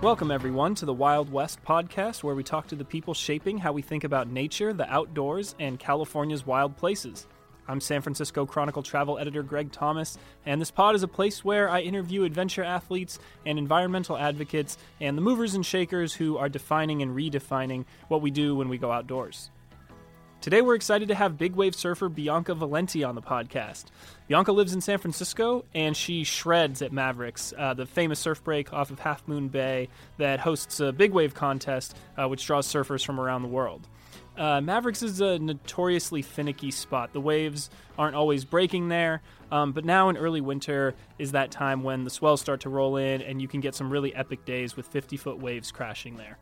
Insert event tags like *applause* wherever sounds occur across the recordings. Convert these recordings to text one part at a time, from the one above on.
Welcome, everyone, to the Wild West podcast, where we talk to the people shaping how we think about nature, the outdoors, and California's wild places. I'm San Francisco Chronicle travel editor Greg Thomas, and this pod is a place where I interview adventure athletes and environmental advocates and the movers and shakers who are defining and redefining what we do when we go outdoors. Today, we're excited to have big wave surfer Bianca Valenti on the podcast. Bianca lives in San Francisco and she shreds at Mavericks, uh, the famous surf break off of Half Moon Bay that hosts a big wave contest uh, which draws surfers from around the world. Uh, Mavericks is a notoriously finicky spot. The waves aren't always breaking there, um, but now in early winter is that time when the swells start to roll in and you can get some really epic days with 50 foot waves crashing there.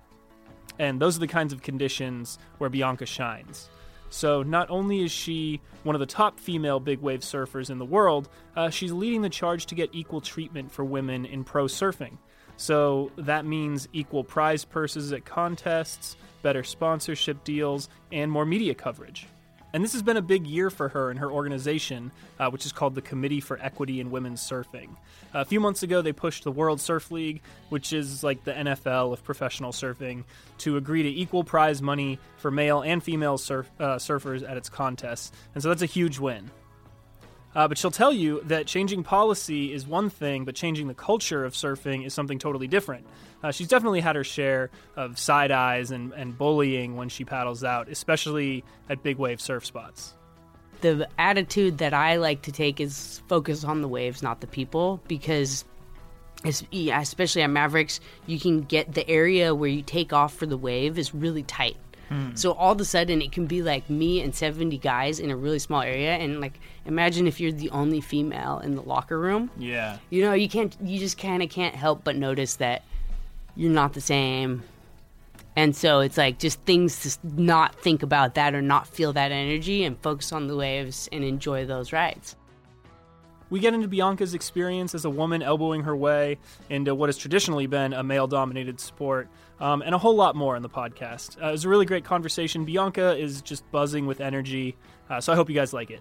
And those are the kinds of conditions where Bianca shines. So not only is she one of the top female big wave surfers in the world, uh, she's leading the charge to get equal treatment for women in pro surfing. So that means equal prize purses at contests, better sponsorship deals, and more media coverage. And this has been a big year for her and her organization, uh, which is called the Committee for Equity in Women's Surfing. A few months ago, they pushed the World Surf League, which is like the NFL of professional surfing, to agree to equal prize money for male and female surf, uh, surfers at its contests. And so that's a huge win. Uh, but she'll tell you that changing policy is one thing, but changing the culture of surfing is something totally different. Uh, she's definitely had her share of side eyes and, and bullying when she paddles out, especially at big wave surf spots. The attitude that I like to take is focus on the waves, not the people, because especially at Mavericks, you can get the area where you take off for the wave is really tight. Hmm. So all of a sudden, it can be like me and 70 guys in a really small area. And like, imagine if you're the only female in the locker room. Yeah. You know, you can't, you just kind of can't help but notice that you're not the same. And so it's like just things to not think about that or not feel that energy and focus on the waves and enjoy those rides. We get into Bianca's experience as a woman elbowing her way into what has traditionally been a male dominated sport, um, and a whole lot more in the podcast. Uh, it was a really great conversation. Bianca is just buzzing with energy, uh, so I hope you guys like it.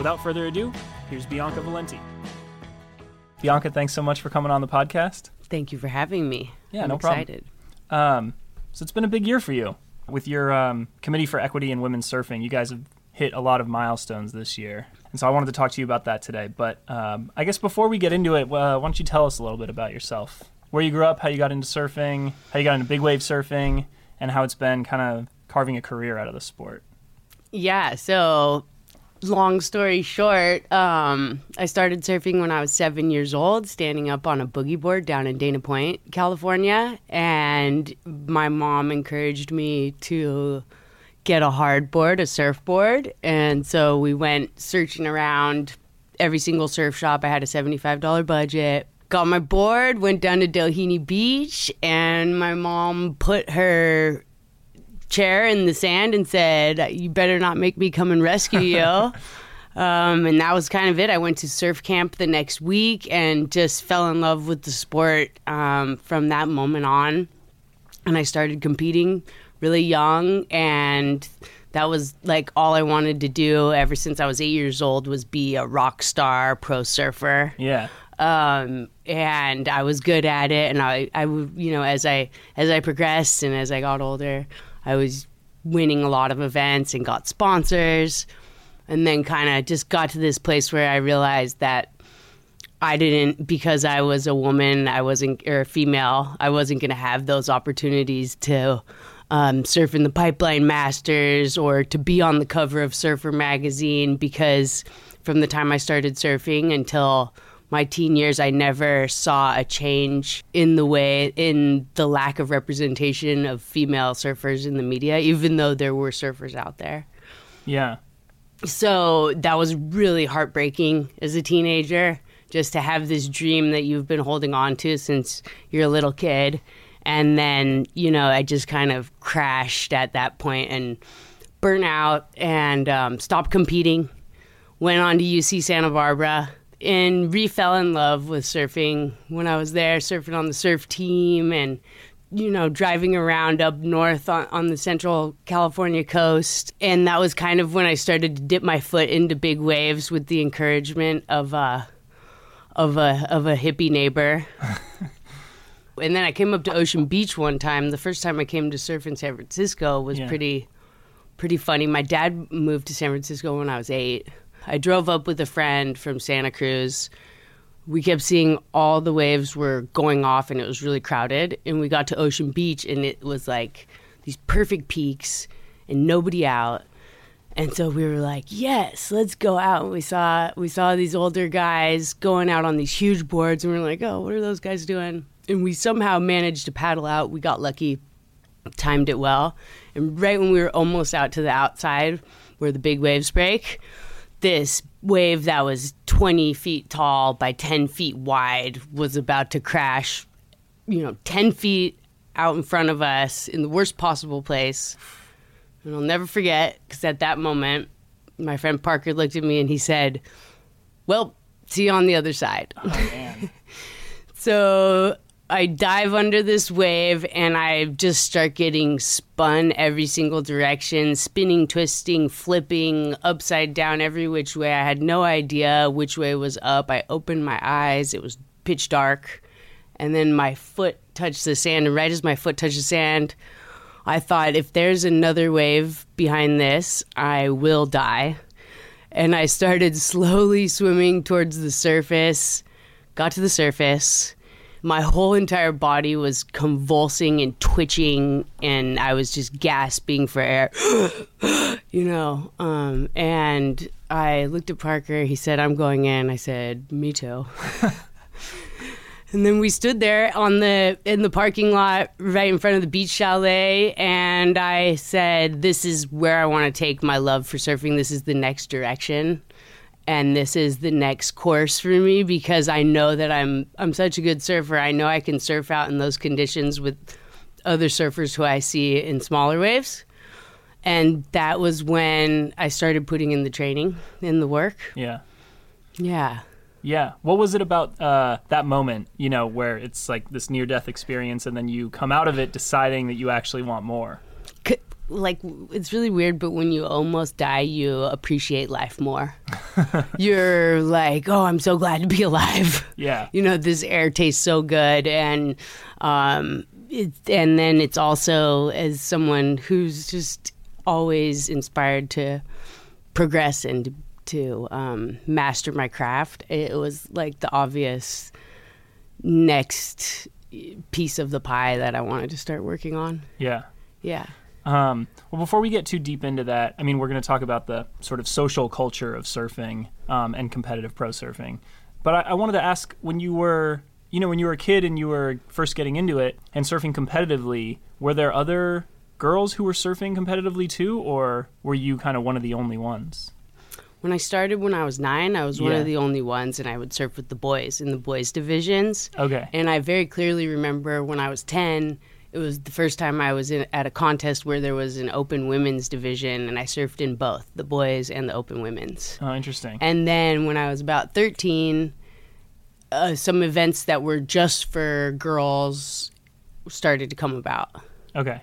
Without further ado, here's Bianca Valenti. Bianca, thanks so much for coming on the podcast. Thank you for having me. Yeah, I'm no excited. problem. Um, so it's been a big year for you with your um, Committee for Equity in Women's Surfing. You guys have hit a lot of milestones this year, and so I wanted to talk to you about that today. But um, I guess before we get into it, uh, why don't you tell us a little bit about yourself? Where you grew up, how you got into surfing, how you got into big wave surfing, and how it's been kind of carving a career out of the sport. Yeah, so long story short, um, I started surfing when I was seven years old, standing up on a boogie board down in Dana Point, California. And my mom encouraged me to get a hard board, a surfboard. And so we went searching around every single surf shop. I had a $75 budget. Got my board, went down to Doheny Beach, and my mom put her chair in the sand and said, "You better not make me come and rescue you." *laughs* um, and that was kind of it. I went to surf camp the next week and just fell in love with the sport um, from that moment on. And I started competing really young, and that was like all I wanted to do ever since I was eight years old was be a rock star pro surfer. Yeah. Um, and I was good at it, and I, I, you know, as I as I progressed and as I got older, I was winning a lot of events and got sponsors, and then kind of just got to this place where I realized that I didn't because I was a woman, I wasn't or a female, I wasn't going to have those opportunities to um, surf in the Pipeline Masters or to be on the cover of Surfer magazine because from the time I started surfing until my teen years, I never saw a change in the way, in the lack of representation of female surfers in the media, even though there were surfers out there. Yeah. so that was really heartbreaking as a teenager just to have this dream that you've been holding on to since you're a little kid and then you know i just kind of crashed at that point and burnt out and um, stopped competing went on to uc santa barbara and re-fell in love with surfing when i was there surfing on the surf team and you know, driving around up north on, on the central California coast. And that was kind of when I started to dip my foot into big waves with the encouragement of, uh, of, a, of a hippie neighbor. *laughs* and then I came up to Ocean Beach one time. The first time I came to surf in San Francisco was Yeah. pretty, pretty funny. My dad moved to San Francisco when I was eight. I drove up with a friend from Santa Cruz. We kept seeing all the waves were going off and it was really crowded. And we got to ocean beach and it was like these perfect peaks and nobody out. And so we were like yes let's go out. And we saw we saw these older guys going out on these huge boards and we are like oh what are those guys doing? And we somehow managed to paddle out. We got lucky timed it well. And right when we were almost out to the outside where the big waves break this wave that was 20 feet tall by 10 feet wide was about to crash, you know, 10 feet out in front of us in the worst possible place. And I'll never forget because at that moment, my friend Parker looked at me and he said, Well, see you on the other side. Oh, *laughs* so I dive under this wave and I just start getting spun every single direction, spinning, twisting, flipping, upside down, every which way. I had no idea which way was up. I opened my eyes, it was pitch dark, and then my foot touched the sand. And right as my foot touched the sand, I thought, if there's another wave behind this, I will die. And I started *laughs* slowly swimming towards the surface, got to the surface my whole entire body was convulsing and twitching and i was just gasping for air *gasps* you know um, and i looked at parker. He said i'm going in. I said me too. *laughs* And then we stood there on the in the parking lot right in front of the beach chalet and i said this is where i want to take my love for surfing. This is the next direction and this is the next course for me because I know that I'm I'm such a good surfer. I know I can surf out in those conditions with other surfers who I see in smaller waves. And that was when I started putting in the training, in the work. Yeah. Yeah. Yeah. What was it about uh, that moment, you know, where it's like this near death experience and then you come out of it deciding that you actually want more? Like it's really weird, but when you almost die, you appreciate life more. *laughs* You're like, oh, I'm so glad to be alive. Yeah. *laughs* you know this air tastes so good and um it, and then it's also as someone who's just always inspired to progress and to, to um, master my craft it was like the obvious next piece of the pie that i wanted to start working on Yeah. yeah Um, well, before we get too deep into that, I mean, we're going to talk about the sort of social culture of surfing um, and competitive pro surfing. But I, I wanted to ask when you were, you know, when you were a kid and you were first getting into it and surfing competitively, were there other girls who were surfing competitively too, or were you kind of one of the only ones? when i started when i was nine i was one Yeah. of the only ones and i would surf with the boys in the boys divisions Okay. And I very clearly remember when I was 10, it was the first time I was in, at a contest where there was an open women's division, and I surfed in both the boys and the open women's. Oh, interesting. And then when I was about 13, uh, some events that were just for girls started to come about. Okay.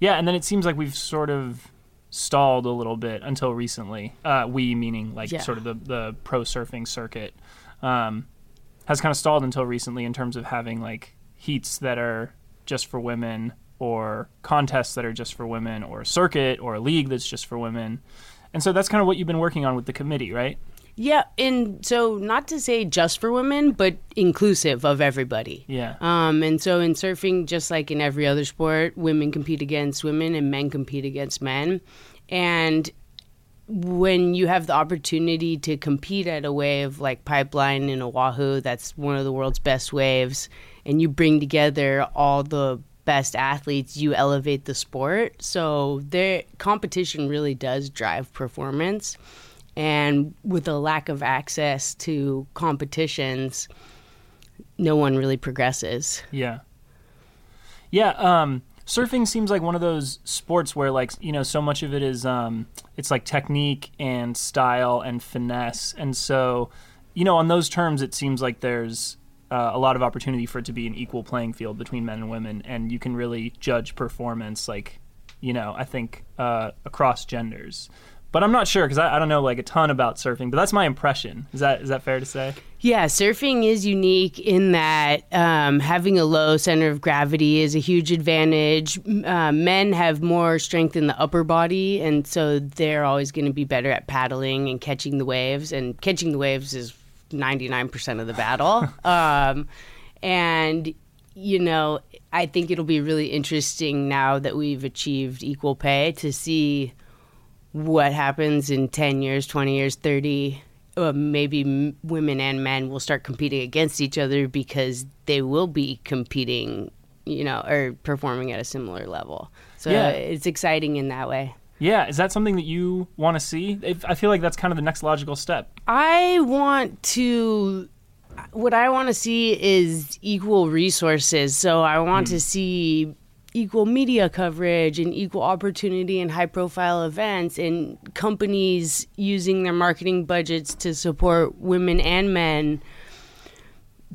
Yeah, and then it seems like we've sort of stalled a little bit until recently. Uh, we meaning like Yeah. sort of the, the pro surfing circuit um, has kind of stalled until recently in terms of having like heats that are just for women or contests that are just for women or a circuit or a league that's just for women. And so that's kind of what you've been working on with the committee, right? Yeah, and so not to say just for women, but inclusive of everybody. Yeah. Um, and so in surfing, just like in every other sport, women compete against women and men compete against men. And when you have the opportunity to compete at a wave like Pipeline in Oahu, that's one of the world's best waves, and you bring together all the best athletes, you elevate the sport. So their competition really does drive performance. And with a lack of access to competitions, no one really progresses. Yeah. Yeah, um surfing seems like one of those sports where like, you know, so much of it is um it's like technique and style and finesse. And so, you know, on those terms it seems like there's uh, a lot of opportunity for it to be an equal playing field between men and women and you can really judge performance like, you know, I think uh across genders. But I'm not sure because I, I don't know like a ton about surfing. But that's my impression. Is that is that fair to say? Yeah, surfing is unique in that um, having a low center of gravity is a huge advantage. Uh, men have more strength in the upper body, and so they're always going to be better at paddling and catching the waves. And catching the waves is 99% of the battle. *laughs* um, and, you know, I think it'll be really interesting now that we've achieved equal pay to see what happens in 10 years, 20 years, 30. Uh, maybe m- women and men will start competing against each other because they will be competing, you know, or performing at a similar level. So Yeah. it's exciting in that way. Yeah, is that something that you want to see? If- I feel like that's kind of the next logical step. I want to. What I want to see is equal resources. So I want to hmm. see equal media coverage and equal opportunity in high profile events and companies using their marketing budgets to support women and men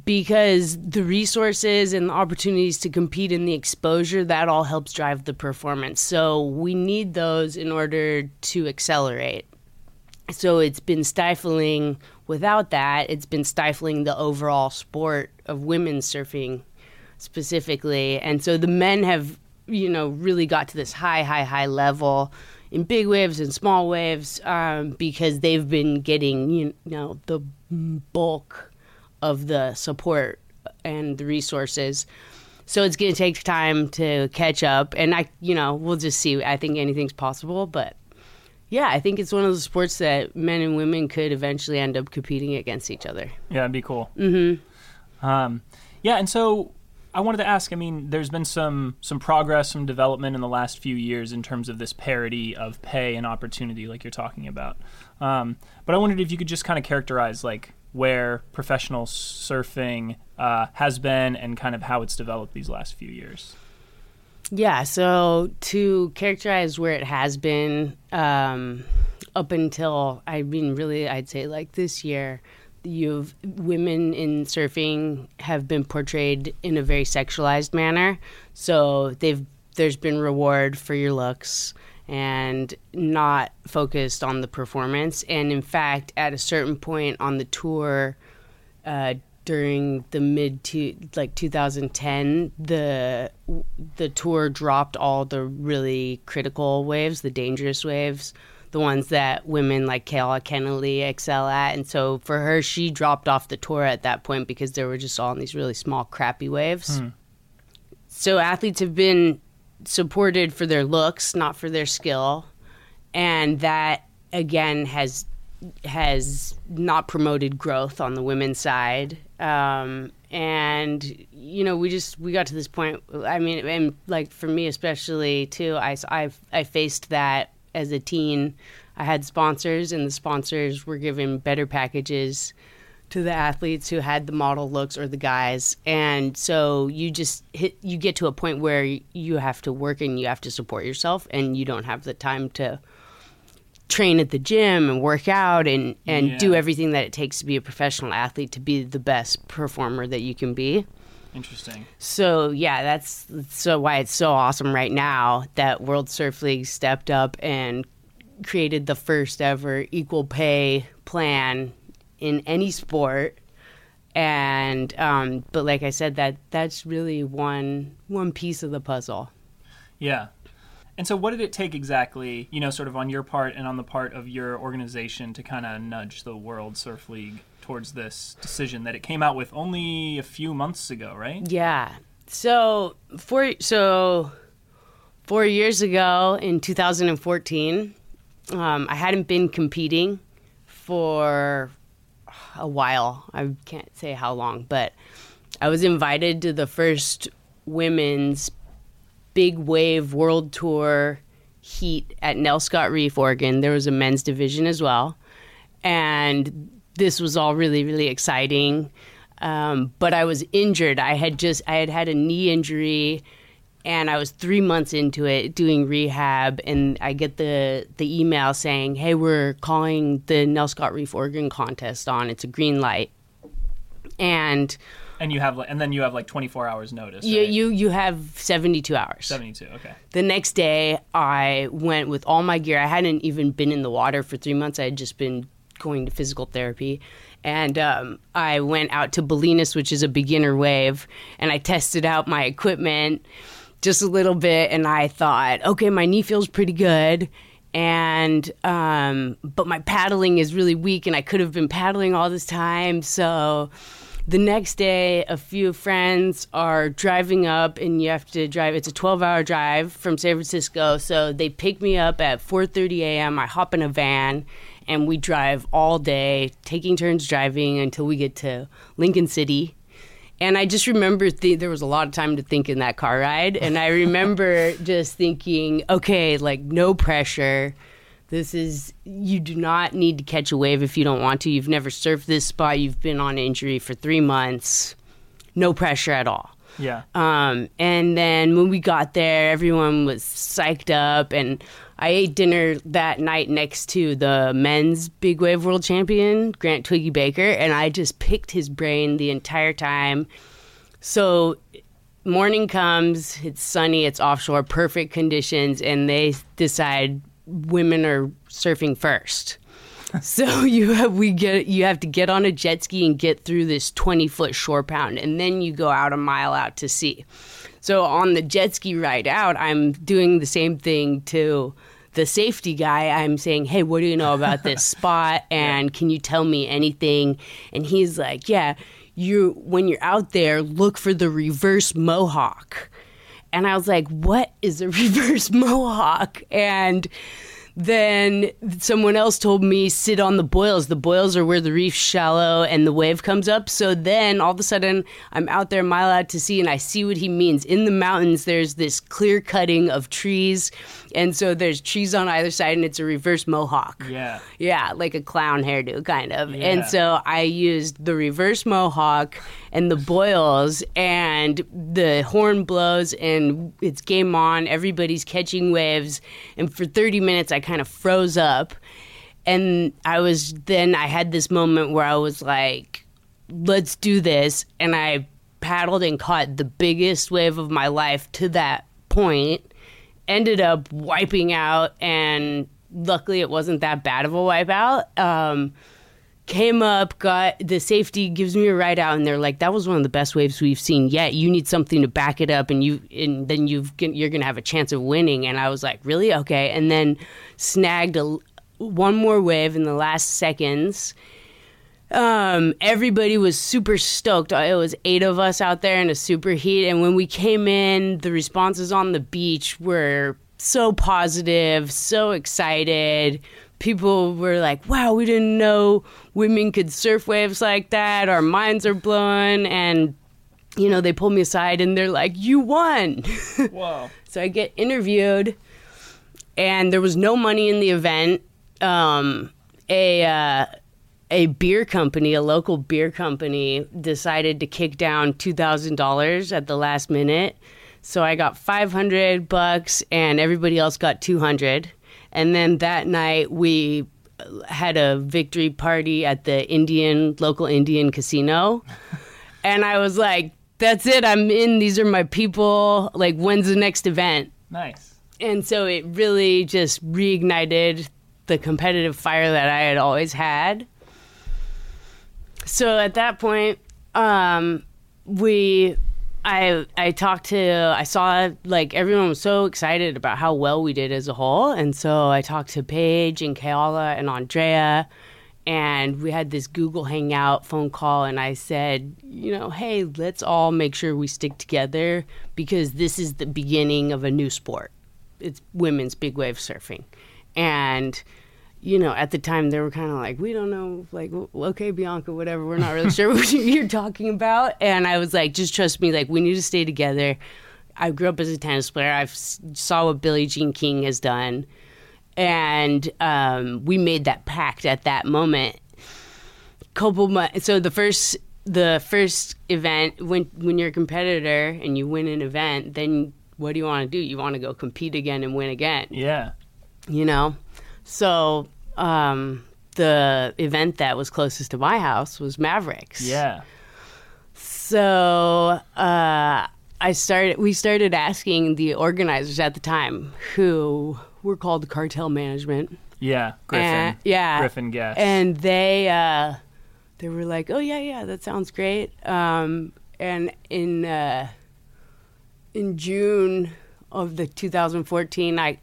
because the resources and the opportunities to compete and the exposure that all helps drive the performance. So we need those in order to accelerate so it's been stifling without that it's been stifling the overall sport of women's surfing specifically and so the men have you know really got to this high high high level in big waves and small waves um, because they've been getting you know the bulk of the support and the resources so it's going to take time to catch up and i you know we'll just see i think anything's possible but yeah, I think it's one of the sports that men and women could eventually end up competing against each other. Yeah, it'd be cool. Mm-hmm. Um, yeah, and so I wanted to ask. I mean, there's been some some progress, some development in the last few years in terms of this parity of pay and opportunity, like you're talking about. Um, but I wondered if you could just kind of characterize like where professional surfing uh, has been and kind of how it's developed these last few years. Yeah, so to characterize where it has been um, up until, I mean, really, I'd say like this year, you've women in surfing have been portrayed in a very sexualized manner. So they've there's been reward for your looks and not focused on the performance. And in fact, at a certain point on the tour, uh, during the mid to like 2010 the the tour dropped all the really critical waves the dangerous waves the ones that women like Keala Kennedy excel at. And so for her she dropped off the tour at that point because they were just all in these really small crappy waves. So athletes have been supported for their looks not for their skill. And that again has has not promoted growth on the women's side. Um, and you know we just we got to this point i mean and like for me especially too i i, I faced that as a teen. I had sponsors and the sponsors were given better packages to the athletes who had the model looks or the guys and so you just hit you get to a point where you have to work and you have to support yourself and you don't have the time to train at the gym and work out and, and Yeah. do everything that it takes to be a professional athlete to be the best performer that you can be. Interesting. So yeah, that's so why it's so awesome right now that World Surf League stepped up and created the first ever equal pay plan in any sport. And um, but like I said, that that's really one one piece of the puzzle. Yeah. And so, what did it take exactly, you know, sort of on your part and on the part of your organization to kind of nudge the World Surf League towards this decision that it came out with only a few months ago, right? Yeah. So four so four years ago in 2014, um, I hadn't been competing for a while. I can't say how long, but I was invited to the first women's big wave world tour heat at Nelscott Reef, Oregon. There was a men's division as well. And this was all really, really exciting. Um, but I was injured. I had just, I had had a knee injury and I was three months into it doing rehab, and I get the the email saying, "Hey, we're calling the Nelscott Reef Oregon contest on. It's a green light." And And you have and then you have like 24 hours notice. you right? you you have seventy two hours. 72. Okay. The next day, I went with all my gear. I hadn't even been in the water for three months. I had just been going to physical therapy. And um, I went out to Bolinas, which is a beginner wave, and I tested out my equipment just a little bit. And I thought, okay, my knee feels pretty good. And, um, but my paddling is really weak, and I could have been paddling all this time. So, the next day a few friends are driving up and you have to drive it's a 12 hour drive from san francisco so they pick me up at 4.30 a.m i hop in a van and we drive all day taking turns driving until we get to lincoln city and i just remember th- there was a lot of time to think in that car ride and i remember *laughs* just thinking okay like no pressure this is, you do not need to catch a wave if you don't want to. You've never surfed this spot. You've been on injury for three months. No pressure at all. Yeah. Um, and then when we got there, everyone was psyched up, and I ate dinner that night next to the men's big wave world champion, Grant Twiggy Baker, and I just picked his brain the entire time. So morning comes, it's sunny, it's offshore, perfect conditions, and they decide women are surfing first. *laughs* so you have we get you have to get on a jet ski and get through this 20 foot shore pound and then you go out a mile out to sea so on the jet ski ride out i'm doing the same thing to the safety guy i'm saying hey what do you know about this *laughs* spot and can you tell me anything and he's like yeah you when you're out there look for the reverse mohawk and I was like, what is a *laughs* reverse mohawk? And then someone else told me sit on the boils. The boils are where the reef's shallow and the wave comes up. So then all of a sudden I'm out there a mile out to sea and I see what he means. In the mountains there's this clear cutting of trees and so there's trees on either side and it's a reverse mohawk. Yeah. Yeah, like a clown hairdo, kind of. Yeah. And so I used the reverse mohawk and the boils, and the horn blows, and it's game on. Everybody's catching waves. And for 30 minutes, I kind of froze up. And I was then, I had this moment where I was like, let's do this. And I paddled and caught the biggest wave of my life to that point ended up wiping out, and luckily it wasn't that bad of a wipeout. Um, came up, got the safety gives me a ride out, and they're like, "That was one of the best waves we've seen yet. You need something to back it up, and you and then you've you're gonna have a chance of winning." And I was like, "Really? Okay." And then snagged a, one more wave in the last seconds um, everybody was super stoked. It was eight of us out there in a super heat, and when we came in, the responses on the beach were so positive, so excited. People were like, "Wow, we didn't know women could surf waves like that. Our minds are blown." And you know, they pulled me aside and they're like, "You won." *laughs* Whoa. So I get interviewed, and there was no money in the event. Um, a uh, a beer company, a local beer company, decided to kick down two thousand dollars at the last minute. So I got five hundred bucks, and everybody else got two hundred. And then that night we had a victory party at the Indian local Indian casino, *laughs* and I was like, "That's it, I'm in. These are my people. Like, when's the next event?" Nice. And so it really just reignited the competitive fire that I had always had. So at that point, um, we, I, I talked to, I saw like everyone was so excited about how well we did as a whole, and so I talked to Paige and Keala and Andrea, and we had this Google Hangout phone call, and I said, you know, hey, let's all make sure we stick together because this is the beginning of a new sport. It's women's big wave surfing, and you know, at the time they were kind of like, we don't know, like, okay, Bianca, whatever, we're not really sure *laughs* what you're talking about. And I was like, just trust me, like, we need to stay together. I grew up as a tennis player. I saw what Billie Jean King has done, and um, we made that pact at that moment. Couple months. So the first the first event when when you're a competitor and you win an event, then what do you want to do? You want to go compete again and win again. Yeah. You know, so um, the event that was closest to my house was Mavericks. Yeah. So uh, I started. We started asking the organizers at the time, who were called cartel management. Yeah. Griffin. And- yeah. Griffin Guess. And they uh, they were like, "Oh yeah, yeah, that sounds great." Um, and in uh, in June of the 2014, I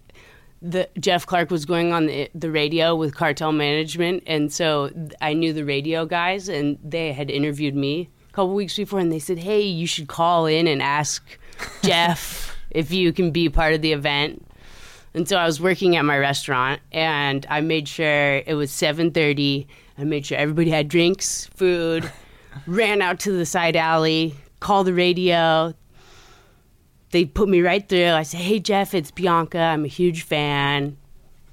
the Jeff Clark was going on the, the radio with Cartel Management, and so I knew the radio guys, and they had interviewed me a couple weeks before, and they said, "Hey, you should call in and ask Jeff *laughs* if you can be part of the event." And so I was working at my restaurant, and I made sure it was 7:30. I made sure everybody had drinks, food. *laughs* ran out to the side alley, called the radio. They put me right through. I said, "Hey Jeff, it's Bianca. I'm a huge fan.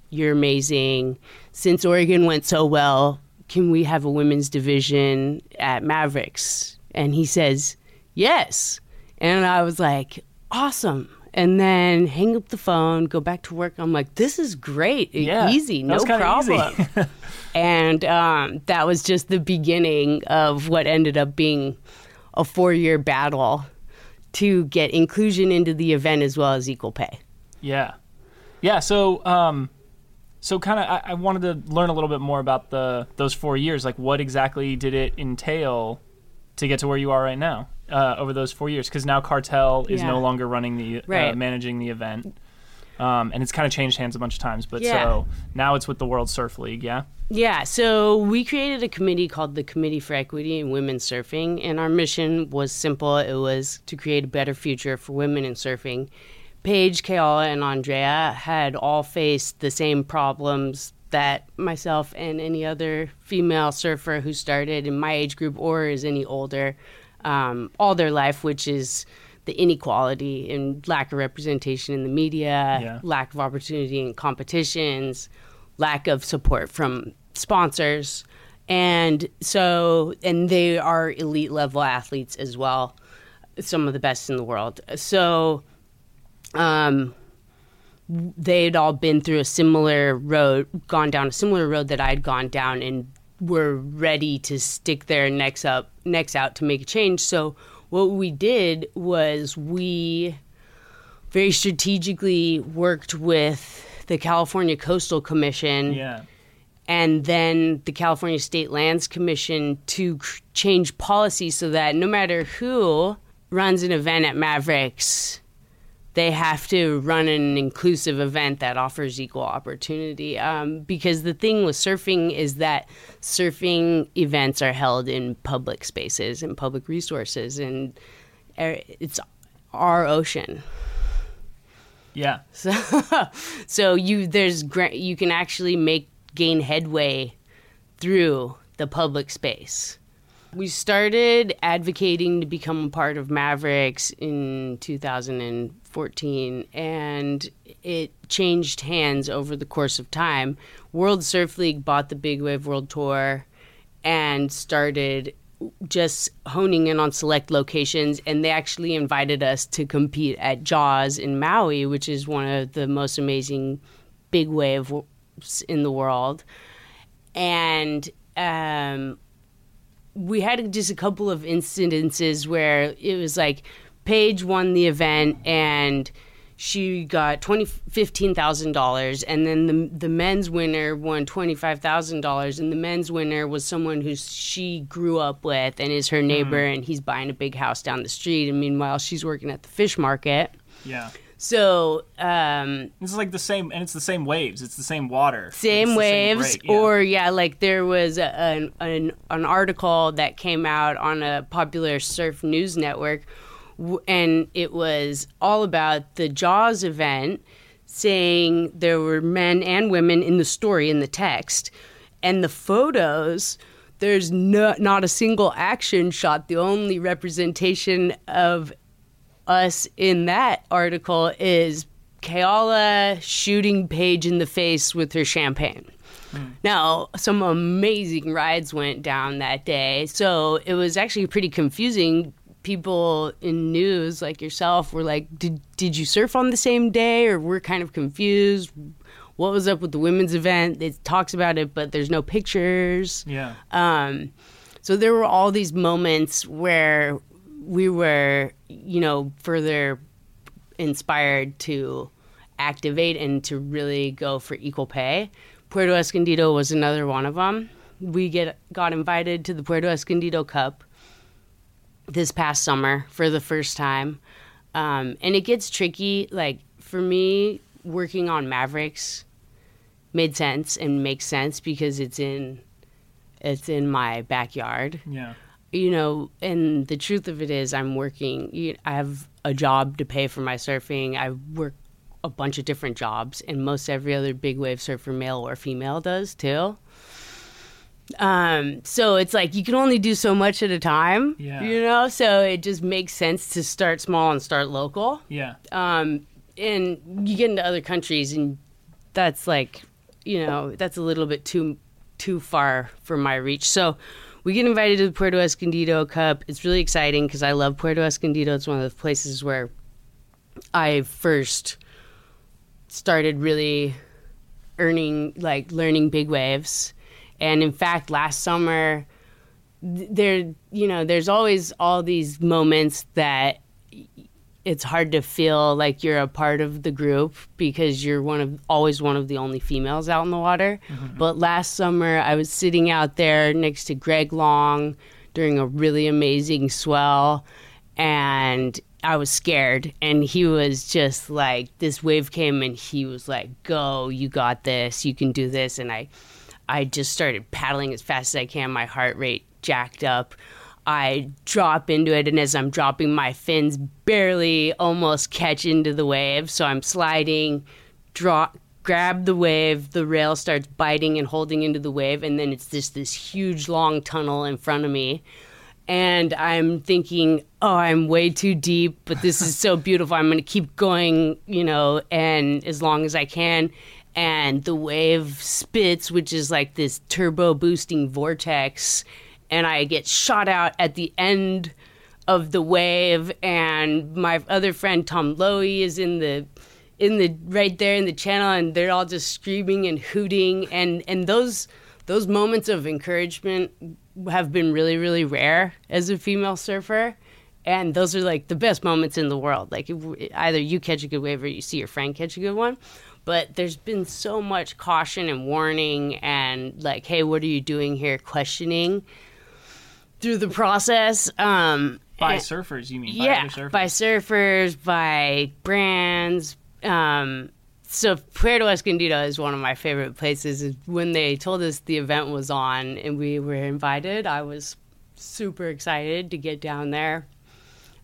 You're amazing. Since Oregon went so well, can we have a women's division at Mavericks?" And he says, "Yes." And I was like, "Awesome." And then hang up the phone, go back to work. I'm like, "This is great. Yeah, easy, no problem." easy. *laughs* and um, that was just the beginning of what ended up being a four-year battle to get inclusion into the event as well as equal pay. Yeah, yeah. So, um, so kind of, I, I wanted to learn a little bit more about the those four years. Like, what exactly did it entail to get to where you are right now uh, over those four years? Because now Cartel is Yeah. no longer running the uh, Right. managing the event, um, and it's kind of changed hands a bunch of times. But Yeah. so now it's with the World Surf League. Yeah. Yeah, so we created a committee called the Committee for Equity in Women's Surfing, and our mission was simple. It was to create a better future for women in surfing. Paige, Keala, and Andrea had all faced the same problems that myself and any other female surfer who started in my age group or is any older um, all their life, which is the inequality and lack of representation in the media, Yeah. lack of opportunity in competitions, lack of support from sponsors. And so, and they are elite level athletes as well, some of the best in the world. So, um, they'd all been through a similar road, gone down a similar road that I'd gone down, and were ready to stick their necks up, necks out to make a change. So what we did was we very strategically worked with the California Coastal Commission Yeah. and then the California State Lands Commission to cr- change policy so that no matter who runs an event at Mavericks, they have to run an inclusive event that offers equal opportunity. Um, because the thing with surfing is that surfing events are held in public spaces and public resources, and it's our ocean. Yeah. *laughs* So, so you there's you can actually make gain headway through the public space. We started advocating to become a part of Mavericks in 2014, and it changed hands over the course of time. World Surf League bought the Big Wave World Tour and started just honing in on select locations and they actually invited us to compete at Jaws in Maui, which is one of the most amazing big waves in the world. And um, we had just a couple of incidences where it was like Paige won the event and she got twenty fifteen thousand dollars, and then the the men's winner won twenty five thousand dollars, and the men's winner was someone who she grew up with and is her neighbor, and he's buying a big house down the street, and meanwhile she's working at the fish market. Yeah. So um, This is like the same, and it's the same waves. It's the same water. same waves rate, yeah. or yeah like there was a, an, an an article that came out on a popular surf news network and it was all about the jaws event saying there were men and women in the story in the text and the photos there's no, not a single action shot the only representation of us in that article is Keala shooting Paige in the face with her champagne. Hmm. Now, some amazing rides went down that day, so it was actually pretty confusing. People in news like yourself were like, "Did did you surf on the same day?" Or we're kind of confused. What was up with the women's event? It talks about it, but there's no pictures. Yeah. Um, so there were all these moments where we were, you know, further inspired to activate and to really go for equal pay. Puerto Escondido was another one of them. We get got invited to the Puerto Escondido Cup this past summer for the first time, um, and it gets tricky. Like for me, working on Mavericks made sense and makes sense because it's in it's in my backyard Yeah. you know, and the truth of it is, I'm working. you- I have a job to pay for my surfing. I work a bunch of different jobs, and most every other big wave surfer, male or female, does too. Um, so it's like you can only do so much at a time. Yeah. You know, so it just makes sense to start small and start local Yeah. um, and you get into other countries and that's like you know that's a little bit too too far for my reach so we get invited to the puerto escondido cup it's really exciting because i love puerto escondido it's one of the places where i first started really earning like learning big waves and in fact last summer there you know there's always all these moments that it's hard to feel like you're a part of the group because you're one of always one of the only females out in the water. Mm-hmm. But last summer I was sitting out there next to Greg Long during a really amazing swell and I was scared. And he was just like this wave came and he was like go you got this you can do this. And I I just started paddling as fast as I can my heart rate jacked up I drop into it, and as I'm dropping, my fins barely almost catch into the wave. So I'm sliding, drop, grab the wave, the rail starts biting and holding into the wave, and then it's just this huge long tunnel in front of me. And I'm thinking, oh, I'm way too deep, but this is so *laughs* beautiful. I'm going to keep going, you know, and as long as I can. And the wave spits, which is like this turbo boosting vortex and I get shot out at the end of the wave and my other friend Tom Lowy is in the in the right there in the channel and they're all just screaming and hooting and and those those moments of encouragement have been really really rare as a female surfer and those are like the best moments in the world. Like either you catch a good wave or you see your friend catch a good one but there's been so much caution and warning and like hey what are you doing here questioning through the process. Um, By and- surfers, you mean? By yeah, other surfers? by surfers, by brands. Um, so Puerto Escondido is one of my favorite places. When they told us the event was on and we were invited, I was super excited to get down there.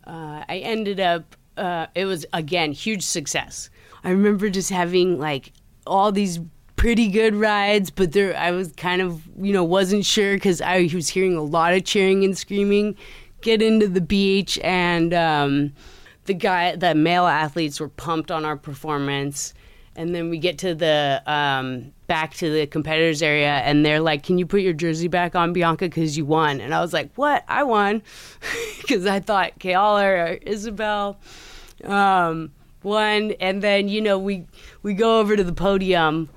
Uh, I ended up. Uh, it was again huge success. I remember just having like all these pretty good rides, but there I was kind of you know wasn't sure because I was hearing a lot of cheering and screaming. Get into the beach and um, the guy, the male athletes were pumped on our performance. And then we get to the um, back to the competitors area, and they're like, "Can you put your jersey back on, Bianca? Because you won." And I was like, "What? I won?" *laughs* Because I thought Keala or Isabel um, won. And then you know we we go over to the podium,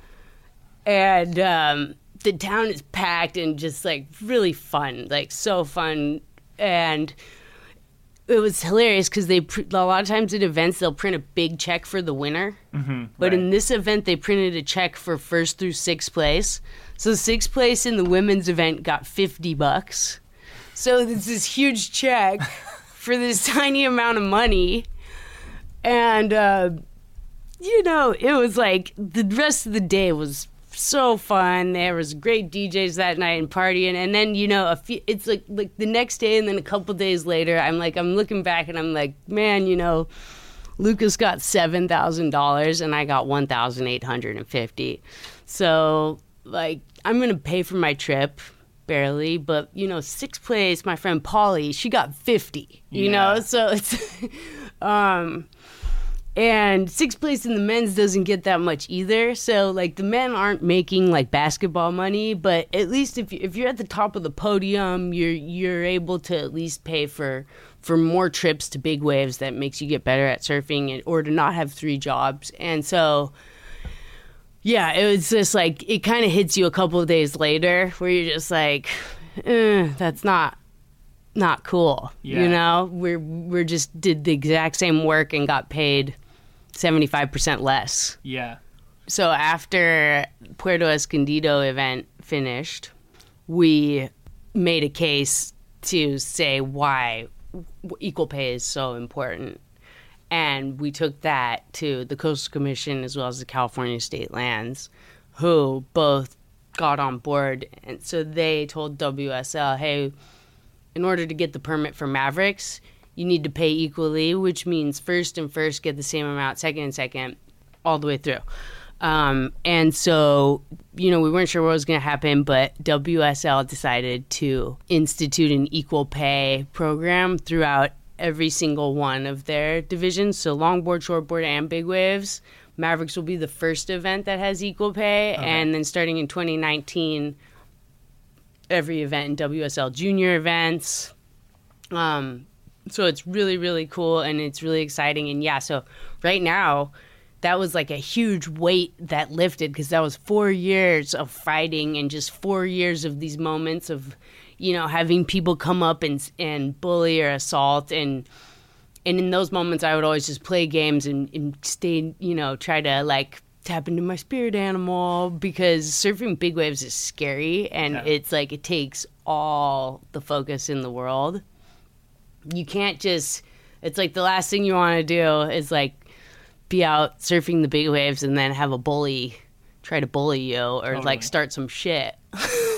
and um, the town is packed and just like really fun, like so fun, and it was hilarious because they pr- a lot of times at events they'll print a big check for the winner, mm-hmm, but in this event they printed a check for first through sixth place. So sixth place in the women's event got fifty bucks. So it's this huge check *laughs* for this tiny amount of money, and uh, you know it was like the rest of the day was so fun. There was great DJs that night and partying, and then you know, a few, it's like like the next day, and then a couple days later, I'm like, I'm looking back, and I'm like, man, you know, Lucas got seven thousand dollars, and I got one thousand eight hundred and fifty. So like, I'm gonna pay for my trip. Barely, but you know, sixth place, my friend Polly, she got fifty. You Yeah. know, so it's *laughs* Um, and sixth place in the men's doesn't get that much either. So like the men aren't making like basketball money, but at least if you, if you're at the top of the podium, you're you're able to at least pay for for more trips to big waves that makes you get better at surfing and, or to not have three jobs. And so yeah, it was just like it kind of hits you a couple of days later where you're just like, eh, that's not not cool. Yeah. You know, we're we're just did the exact same work and got paid seventy five percent less. Yeah. So after Puerto Escondido event finished, we made a case to say why equal pay is so important. And we took that to the Coastal Commission as well as the California State Lands, who both got on board. And so they told WSL, hey, in order to get the permit for Mavericks, you need to pay equally, which means first and first get the same amount, second and second, all the way through. Um, and so, you know, we weren't sure what was going to happen, but WSL decided to institute an equal pay program throughout every single one of their divisions. So, longboard, shortboard, and big waves. Mavericks will be the first event that has equal pay. And then starting in 2019, every event in WSL junior events. Um, so it's really, really cool and it's really exciting. And yeah, so right now, that was like a huge weight that lifted because that was four years of fighting and just four years of these moments of, you know, having people come up and and bully or assault and and in those moments I would always just play games and, and stay, you know, try to like tap into my spirit animal because surfing big waves is scary and Yeah. it's like it takes all the focus in the world. You can't just it's like the last thing you want to do is like be out surfing the big waves and then have a bully try to bully you or Totally. like start some shit.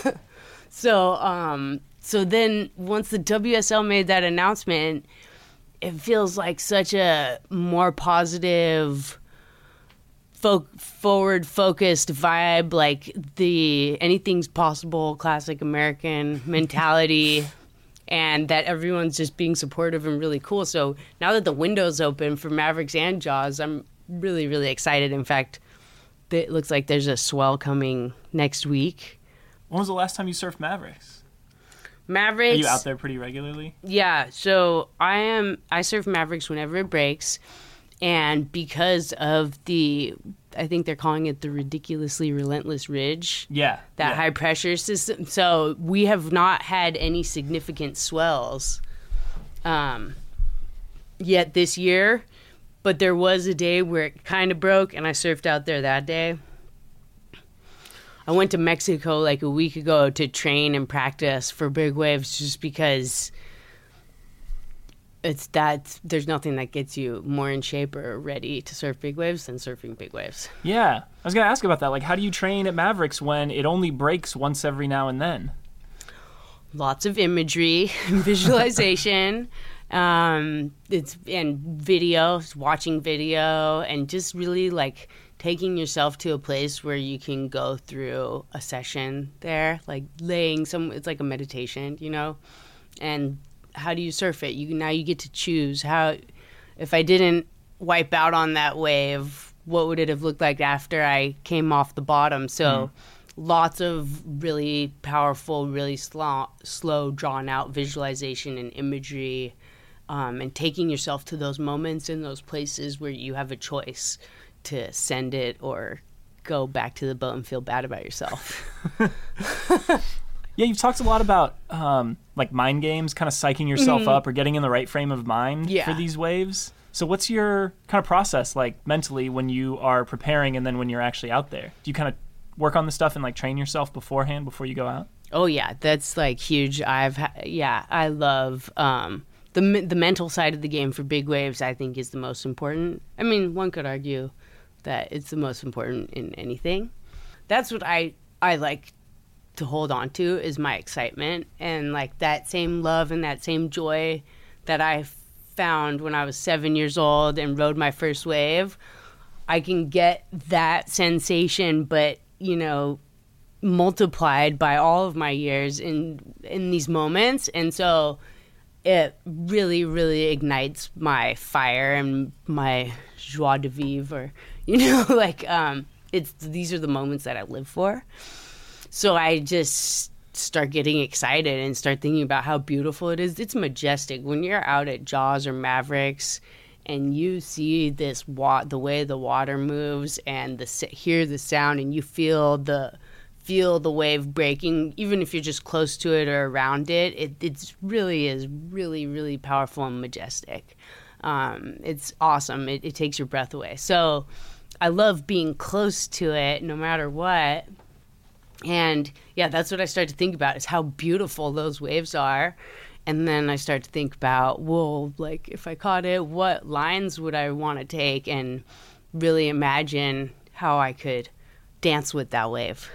*laughs* so um so then once the WSL made that announcement, it feels like such a more positive fo- forward focused vibe like the anything's possible classic american mentality *laughs* and that everyone's just being supportive and really cool so now that the window's open for mavericks and jaws i'm really really excited in fact it looks like there's a swell coming next week When was the last time you surfed Mavericks? Mavericks. Are you out there pretty regularly? Yeah, so I am I surf Mavericks whenever it breaks and because of the I think they're calling it the ridiculously relentless ridge, Yeah. that yeah. high pressure system. So we have not had any significant swells um yet this year, but there was a day where it kind of broke and I surfed out there that day. I went to Mexico like a week ago to train and practice for big waves just because it's that there's nothing that gets you more in shape or ready to surf big waves than surfing big waves. Yeah. I was going to ask about that. Like, how do you train at Mavericks when it only breaks once every now and then? Lots of imagery, *laughs* visualization, *laughs* um, it's and video, watching video, and just really like taking yourself to a place where you can go through a session there, like laying some. It's like a meditation, you know, and how do you surf it? You now you get to choose how. If I didn't wipe out on that wave, what would it have looked like after I came off the bottom? So. Lots of really powerful, really slow, slow, drawn out visualization and imagery, um, and taking yourself to those moments in those places where you have a choice to send it or go back to the boat and feel bad about yourself. *laughs* *laughs* Yeah, you've talked a lot about um, like mind games, kind of psyching yourself up or getting in the right frame of mind Yeah. for these waves. So, what's your kind of process like mentally when you are preparing and then when you're actually out there? Do you kind of work on the stuff and like train yourself beforehand before you go out? Oh yeah, that's like huge. I've ha- yeah, I love um, the me- the mental side of the game for big waves. I think is the most important. I mean, one could argue that it's the most important in anything. That's what I I like to hold on to is my excitement and like that same love and that same joy that I found when I was seven years old and rode my first wave. I can get that sensation, but you know, multiplied by all of my years in in these moments and so it really, really ignites my fire and my joie de vivre, or *laughs* you know, like um, it's these are the moments that I live for. So I just start getting excited and start thinking about how beautiful it is. It's majestic. When you're out at Jaws or Mavericks and you see this wa- the way the water moves and the hear the sound and you feel the feel the wave breaking even if you're just close to it or around it it it's really is really really powerful and majestic. Um, it's awesome. It, it takes your breath away. So i love being close to it no matter what and yeah that's what i start to think about is how beautiful those waves are and then I start to think about, well, like if I caught it, what lines would I want to take and really imagine how I could dance with that wave.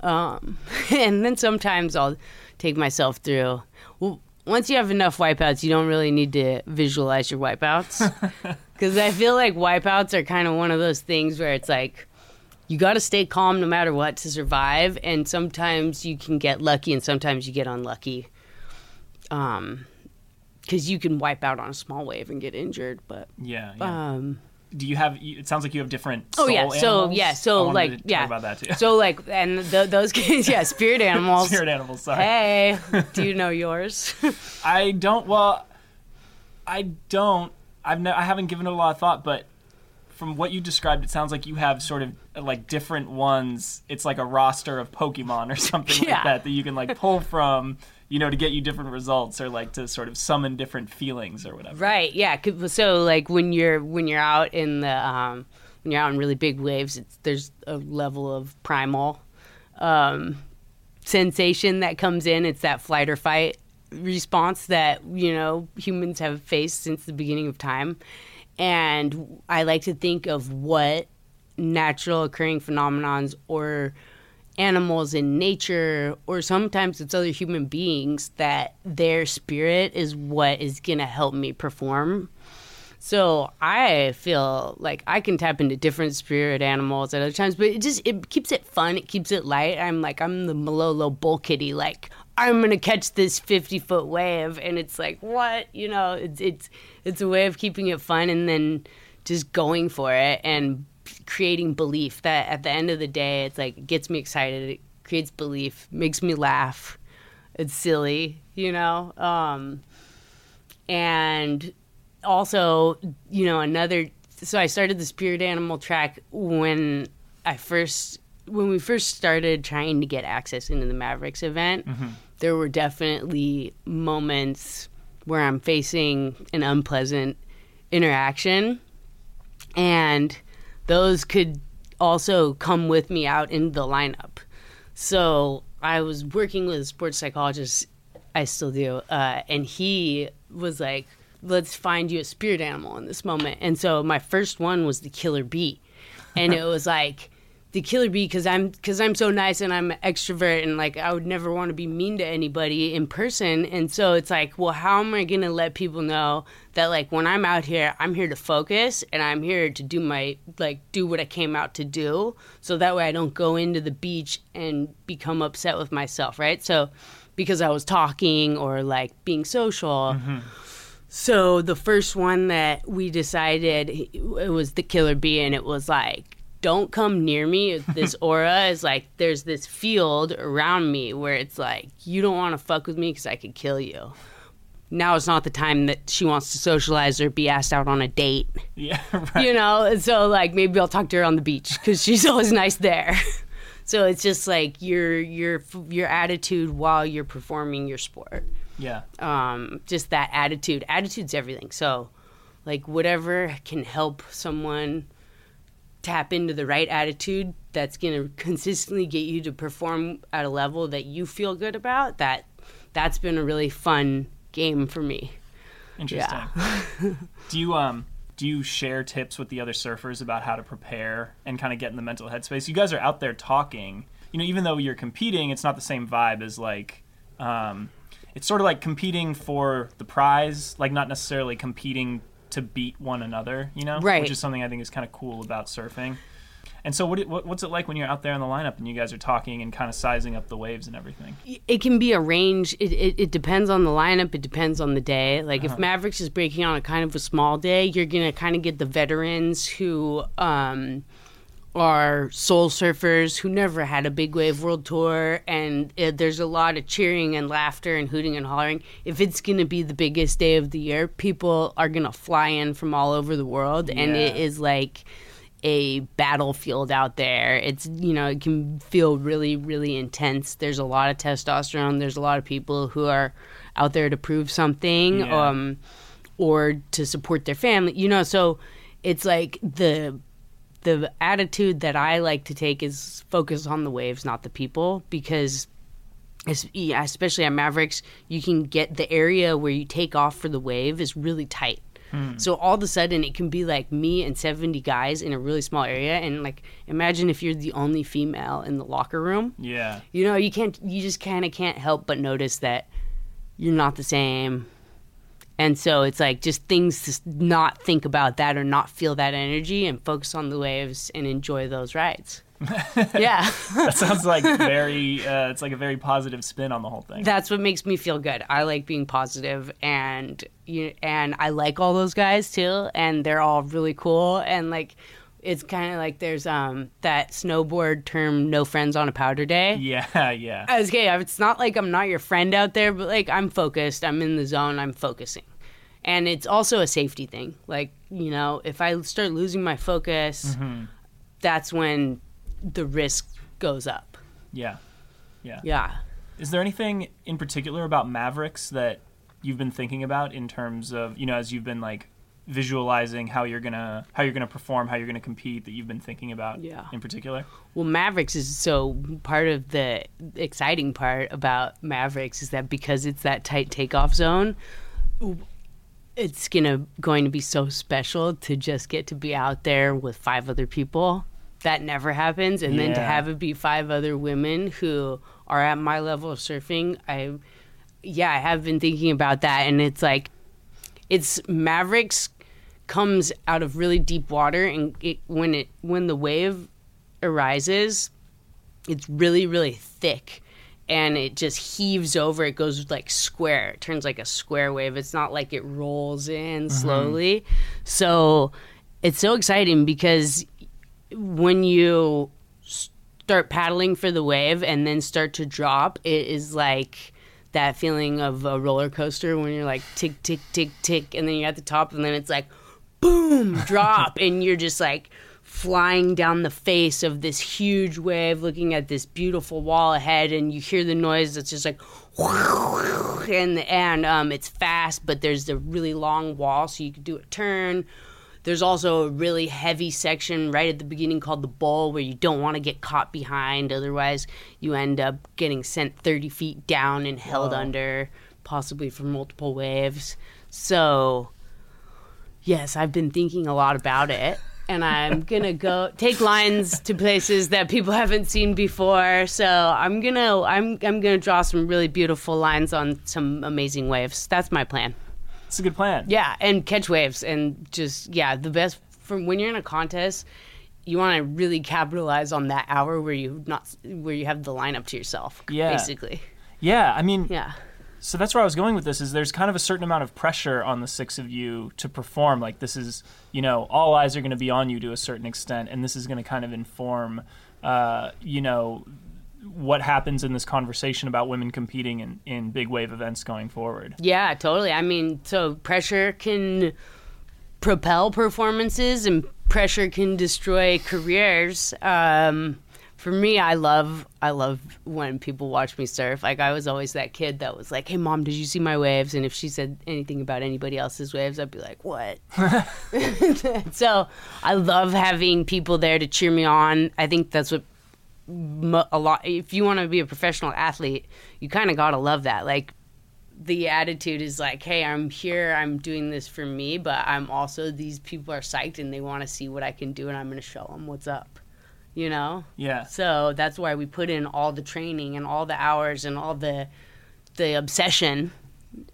Um, *laughs* and then sometimes I'll take myself through. Well, once you have enough wipeouts, you don't really need to visualize your wipeouts. *laughs* Because I feel like wipeouts are kind of one of those things where it's like, you got to stay calm no matter what to survive. And sometimes you can get lucky and sometimes you get unlucky um, because you can wipe out on a small wave and get injured. But yeah, yeah. um, do you have? It sounds like you have different. oh yeah, soul so animals? yeah, so like yeah, about that too. so like and th- those *laughs* kids, yeah, spirit *laughs* animals. Spirit animals. Sorry, Hey, do you *laughs* know yours? I don't. Well, I don't. I've I haven't given it a lot of thought, but from what you described, it sounds like you have sort of like different ones. It's like a roster of Pokemon or *laughs* something Yeah. like that that you can like pull from, you know, to get you different results or like to sort of summon different feelings or whatever. Right. Yeah. So like when you're when you're out in the um, when you're out in really big waves, it's, there's a level of primal um, sensation that comes in. It's that flight or fight response that you know humans have faced since the beginning of time, and I like to think of what natural occurring phenomenons or animals in nature or sometimes it's other human beings that their spirit is what is going to help me perform so I feel like I can tap into different spirit animals at other times, but it just it keeps it fun. It keeps it light. I'm like I'm the Malolo bull kitty. Like I'm gonna catch this 50 foot wave, and it's like what you know. It's it's it's a way of keeping it fun, and then just going for it and creating belief. That at the end of the day, it's like it gets me excited. It creates belief, makes me laugh. It's silly, you know. Um, and also, you know, another. So I started the spirit animal track when I first, when we first started trying to get access into the Mavericks event. There were definitely moments where I'm facing an unpleasant interaction, and those could also come with me out in the lineup. So I was working with a sports psychologist. I still do, uh, and he was like, "Let's find you a spirit animal in this moment." And so my first one was the killer bee, and it was like the killer bee because I'm because I'm so nice and I'm an extrovert and like I would never want to be mean to anybody in person. And so it's like, well, how am I gonna let people know that like when I'm out here, I'm here to focus and I'm here to do my like do what I came out to do. So that way I don't go into the beach and become upset with myself, right? So because I was talking or like being social. Mm-hmm. So the first one that we decided it was the killer bee, and it was like, don't come near me. This *laughs* aura is like there's this field around me where it's like you don't want to fuck with me because I could kill you. Now it's not the time that she wants to socialize or be asked out on a date, Yeah, *laughs* right. you know. And so like maybe I'll talk to her on the beach because she's *laughs* always nice there. so it's just like your your your attitude while you're performing your sport Yeah. um, just that attitude. Attitude's everything. So, like, whatever can help someone tap into the right attitude that's going *laughs* to consistently get you to perform at a level that you feel good about, that that's been a really fun game for me. Interesting. *laughs* do you um do you share tips with the other surfers about how to prepare and kind of get in the mental headspace? You guys are out there talking. You know, even though you're competing, it's not the same vibe as like um it's sort of like competing for the prize, like not necessarily competing to beat one another, you know? Right. Which is something I think is kind of cool about surfing. And so, what, what what's it like when you're out there in the lineup and you guys are talking and kind of sizing up the waves and everything? it can be a range. It, it, it depends on the lineup. It depends on the day. Like if Mavericks is breaking on a kind of a small day, you're gonna kind of get the veterans who um, are soul surfers who never had a big wave world tour, and uh, there's a lot of cheering and laughter and hooting and hollering. If it's gonna be the biggest day of the year, people are gonna fly in from all over the world, and it is like a battlefield out there. It's you know it can feel really really intense. There's a lot of testosterone. There's a lot of people who are out there to prove something, Yeah. um, or to support their family. You know, so it's like the the attitude that I like to take is focus on the waves, not the people, because especially at Mavericks, you can get the area where you take off for the wave is really tight. Hmm. So all of a sudden, it can be like me and 70 guys in a really small area. And like, imagine if you're the only female in the locker room. Yeah. You know, you can't, you just kind of can't help but notice that you're not the same. And so it's like just things to not think about that or not feel that energy and focus on the waves and enjoy those rides. *laughs* yeah. That sounds *laughs* like very. Uh, it's like a very positive spin on the whole thing. that's what makes me feel good. I like being positive, and you and I like all those guys too, and they're all really cool. And like, it's kind of like there's um that snowboard term, "no friends on a powder day." yeah, yeah. I was okay. It's not like I'm not your friend out there, but like I'm focused. I'm in the zone. I'm focusing, and it's also a safety thing. Like you know, if I start losing my focus, that's when the risk goes up. Yeah. Yeah. Yeah. Is there anything in particular about Mavericks that you've been thinking about in terms of, you know, as you've been like visualizing how you're going to how you're to perform, how you're going to compete that you've been thinking about Yeah. in particular? Well, Mavericks is so part of the exciting part about Mavericks is that because it's that tight takeoff zone, it's gonna going to be so special to just get to be out there with five other people. That never happens, and then to have it be five other women who are at my level of surfing, I, yeah, I have been thinking about that, and it's like, it's Mavericks comes out of really deep water, and it, when it when the wave arises, it's really really thick and it just heaves over. It goes like square. It turns like a square wave. It's not like it rolls in mm-hmm. slowly. So it's so exciting because when you start paddling for the wave and then start to drop it is like that feeling of a roller coaster when you're like tick tick tick tick and then you're at the top and then it's like boom *laughs* drop and you're just like flying down the face of this huge wave looking at this beautiful wall ahead and you hear the noise that's just like *laughs* and and um, it's fast but there's the really long wall so you can do a turn there's also a really heavy section right at the beginning called the bowl where you don't want to get caught behind otherwise you end up getting sent 30 feet down and held Whoa. under possibly for multiple waves so yes i've been thinking a lot about it and i'm gonna go take lines to places that people haven't seen before so i'm gonna i'm, I'm gonna draw some really beautiful lines on some amazing waves that's my plan It's a good plan. yeah, and catch waves and just yeah, the best from when you're in a contest, you want to really capitalize on that hour where you not where you have the lineup to yourself. Yeah. basically. Yeah, I mean, Yeah, so that's where I was going with this is there's kind of a certain amount of pressure on the six of you to perform. Like this is, you know, all eyes are going to be on you to a certain extent, and this is going to kind of inform, uh, you know, what happens in this conversation about women competing in, in big wave events going forward. yeah, totally. I mean, so pressure can propel performances, and pressure can destroy careers. Um, for me, I love I love when people watch me surf. Like I was always that kid that was like, "Hey, mom, did you see my waves?" And if she said anything about anybody else's waves, I'd be like, "What?" *laughs* *laughs* so I love having people there to cheer me on. I think that's what a lot. If you want to be a professional athlete, you kind of gotta love that. Like the attitude is like, "Hey, I'm here. I'm doing this for me, but I'm also these people are psyched and they want to see what I can do, and I'm gonna show them what's up." You know. Yeah. So that's why we put in all the training and all the hours and all the the obsession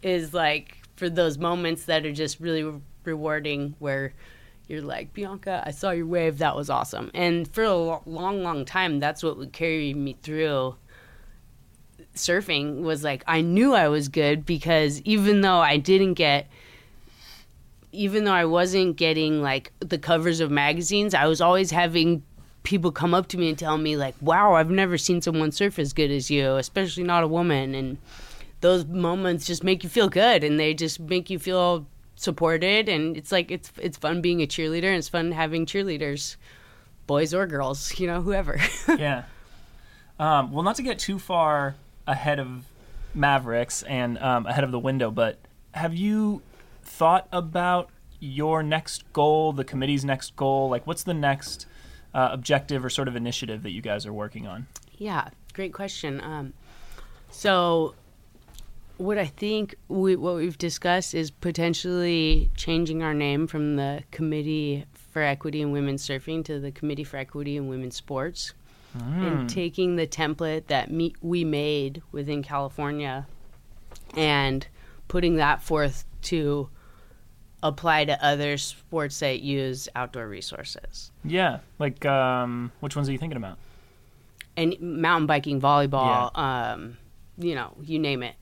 is like for those moments that are just really re- rewarding where you're like, Bianca, I saw your wave. That was awesome. And for a lo- long, long time, that's what would carry me through surfing was like, I knew I was good because even though I didn't get, even though I wasn't getting like the covers of magazines, I was always having people come up to me and tell me like, "Wow, I've never seen someone surf as good as you, especially not a woman." And those moments just make you feel good and they just make you feel supported and it's like it's it's fun being a cheerleader and it's fun having cheerleaders boys or girls you know whoever *laughs* yeah. Um, well, not to get too far ahead of Mavericks and um, ahead of the window, but have you thought about your next goal, the committee's next goal? Like, what's the next uh, objective or sort of initiative that you guys are working on? Yeah, great question. Um, so, what I think we, what we've discussed is potentially changing our name from the Committee for Equity in Women's Surfing to the Committee for Equity in Women's Sports, and taking the template that me, we made within California and putting that forth to apply to other sports that use outdoor resources. Yeah. Like, um, which ones are you thinking about? and mountain biking, volleyball, um, you know, you name it.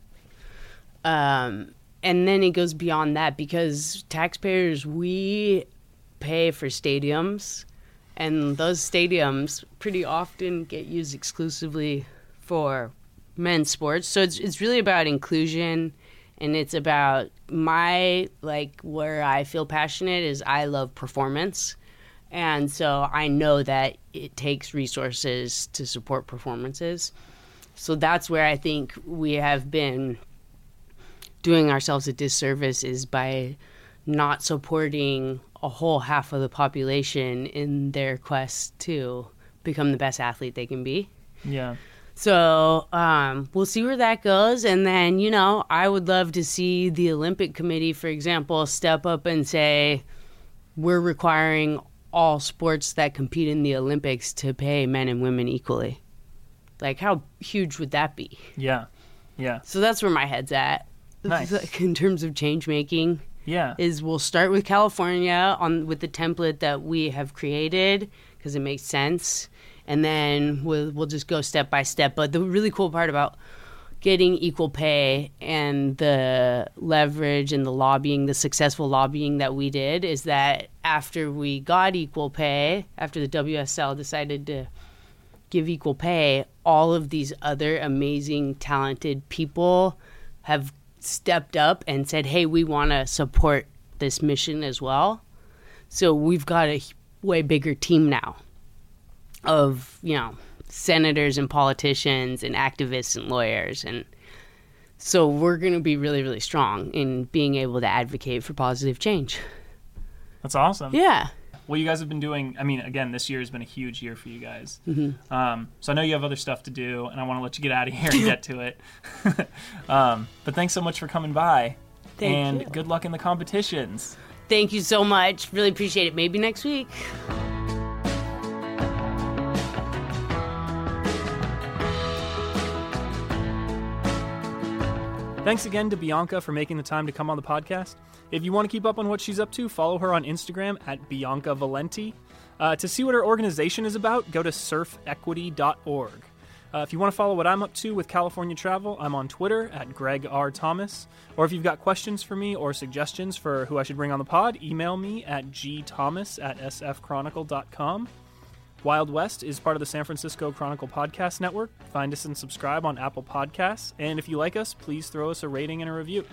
Um, and then it goes beyond that because taxpayers, we pay for stadiums, and those stadiums pretty often get used exclusively for men's sports. So it's it's really about inclusion, and it's about my like where I feel passionate is I love performance. And so I know that it takes resources to support performances. So that's where I think we have been doing ourselves a disservice is by not supporting a whole half of the population in their quest to become the best athlete they can be. Yeah. So um, we'll see where that goes. And then, you know, I would love to see the Olympic Committee, for example, step up and say, we're requiring all sports that compete in the Olympics to pay men and women equally. Like, how huge would that be? Yeah. Yeah. So that's where my head's at. Nice. *laughs* Like, in terms of change making, Yeah. is we'll start with California on with the template that we have created because it makes sense, and then we'll we'll just go step by step. But the really cool part about getting equal pay and the leverage and the lobbying, the successful lobbying that we did, is that after we got equal pay, after the WSL decided to give equal pay, all of these other amazing, talented people have stepped up and said, hey, we want to support this mission as well. So we've got a way bigger team now of, you know, senators and politicians and activists and lawyers. And so we're going to be really, really strong in being able to advocate for positive change. That's awesome. Yeah. Well, you guys have been doing. I mean, again, this year has been a huge year for you guys. Mm-hmm. Um, so I know you have other stuff to do, and I want to let you get out of here and get to it. *laughs* um, but thanks so much for coming by, Thank and you. good luck in the competitions. Thank you so much. Really appreciate it. Maybe next week. Thanks again to Bianca for making the time to come on the podcast. If you want to keep up on what she's up to, follow her on Instagram at Bianca Valenti. Uh, to see what her organization is about, go to surfequity.org. Uh, if you want to follow what I'm up to with California travel, I'm on Twitter at Greg R. Thomas. Or if you've got questions for me or suggestions for who I should bring on the pod, email me at gthomas at sfchronicle.com. Wild West is part of the San Francisco Chronicle Podcast Network. Find us and subscribe on Apple Podcasts. And if you like us, please throw us a rating and a review.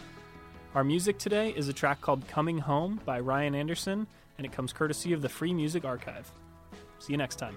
Our music today is a track called Coming Home by Ryan Anderson, and it comes courtesy of the Free Music Archive. See you next time.